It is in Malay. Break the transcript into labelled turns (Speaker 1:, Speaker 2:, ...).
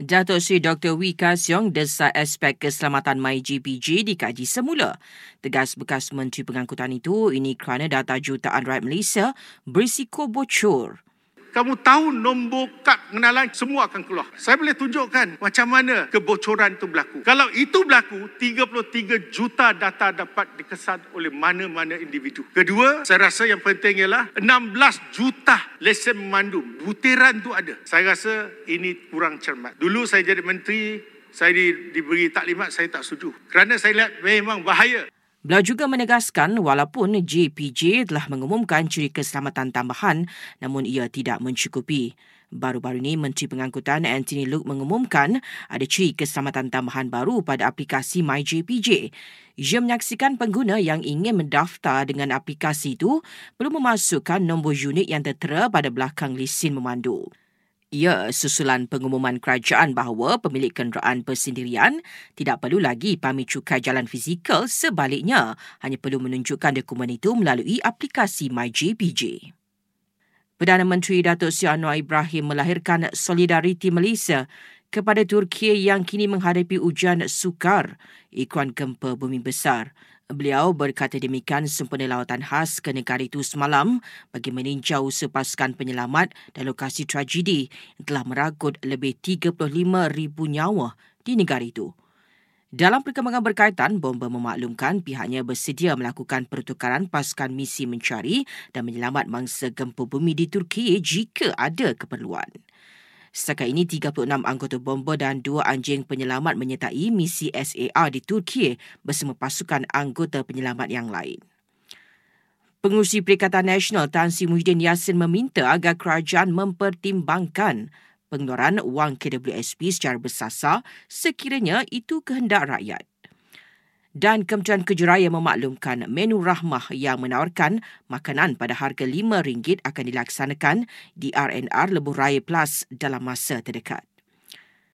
Speaker 1: Datuk Seri Dr. Wee Ka Siong desa aspek keselamatan MyGPG dikaji semula. Tegas bekas Menteri Pengangkutan itu, ini kerana data jutaan rakyat Malaysia berisiko bocor
Speaker 2: kamu tahu nombor kad pengenalan semua akan keluar. Saya boleh tunjukkan macam mana kebocoran itu berlaku. Kalau itu berlaku, 33 juta data dapat dikesan oleh mana-mana individu. Kedua, saya rasa yang penting ialah 16 juta lesen memandu. Butiran tu ada. Saya rasa ini kurang cermat. Dulu saya jadi menteri, saya diberi taklimat, saya tak setuju. Kerana saya lihat memang bahaya.
Speaker 1: Beliau juga menegaskan walaupun JPJ telah mengumumkan ciri keselamatan tambahan namun ia tidak mencukupi. Baru-baru ini Menteri Pengangkutan Anthony Luke mengumumkan ada ciri keselamatan tambahan baru pada aplikasi MyJPJ. Ia menyaksikan pengguna yang ingin mendaftar dengan aplikasi itu perlu memasukkan nombor unit yang tertera pada belakang lesen memandu. Ia susulan pengumuman kerajaan bahawa pemilik kenderaan persendirian tidak perlu lagi pamit cukai jalan fizikal sebaliknya hanya perlu menunjukkan dokumen itu melalui aplikasi MyJPJ. Perdana Menteri Datuk Seri Anwar Ibrahim melahirkan Solidariti Malaysia kepada Turki yang kini menghadapi ujian sukar ikuan gempa bumi besar. Beliau berkata demikian sempena lawatan khas ke negara itu semalam bagi meninjau sepasukan penyelamat dan lokasi tragedi yang telah meragut lebih 35,000 nyawa di negara itu. Dalam perkembangan berkaitan, bomba memaklumkan pihaknya bersedia melakukan pertukaran pasukan misi mencari dan menyelamat mangsa gempa bumi di Turki jika ada keperluan. Setakat ini, 36 anggota bomba dan dua anjing penyelamat menyertai misi SAR di Turki bersama pasukan anggota penyelamat yang lain. Pengurusi Perikatan Nasional Tan Sri Muhyiddin Yassin meminta agar kerajaan mempertimbangkan pengeluaran wang KWSP secara bersasar sekiranya itu kehendak rakyat dan Kementerian Kejuraya memaklumkan menu rahmah yang menawarkan makanan pada harga RM5 akan dilaksanakan di RNR Lebuh Raya Plus dalam masa terdekat.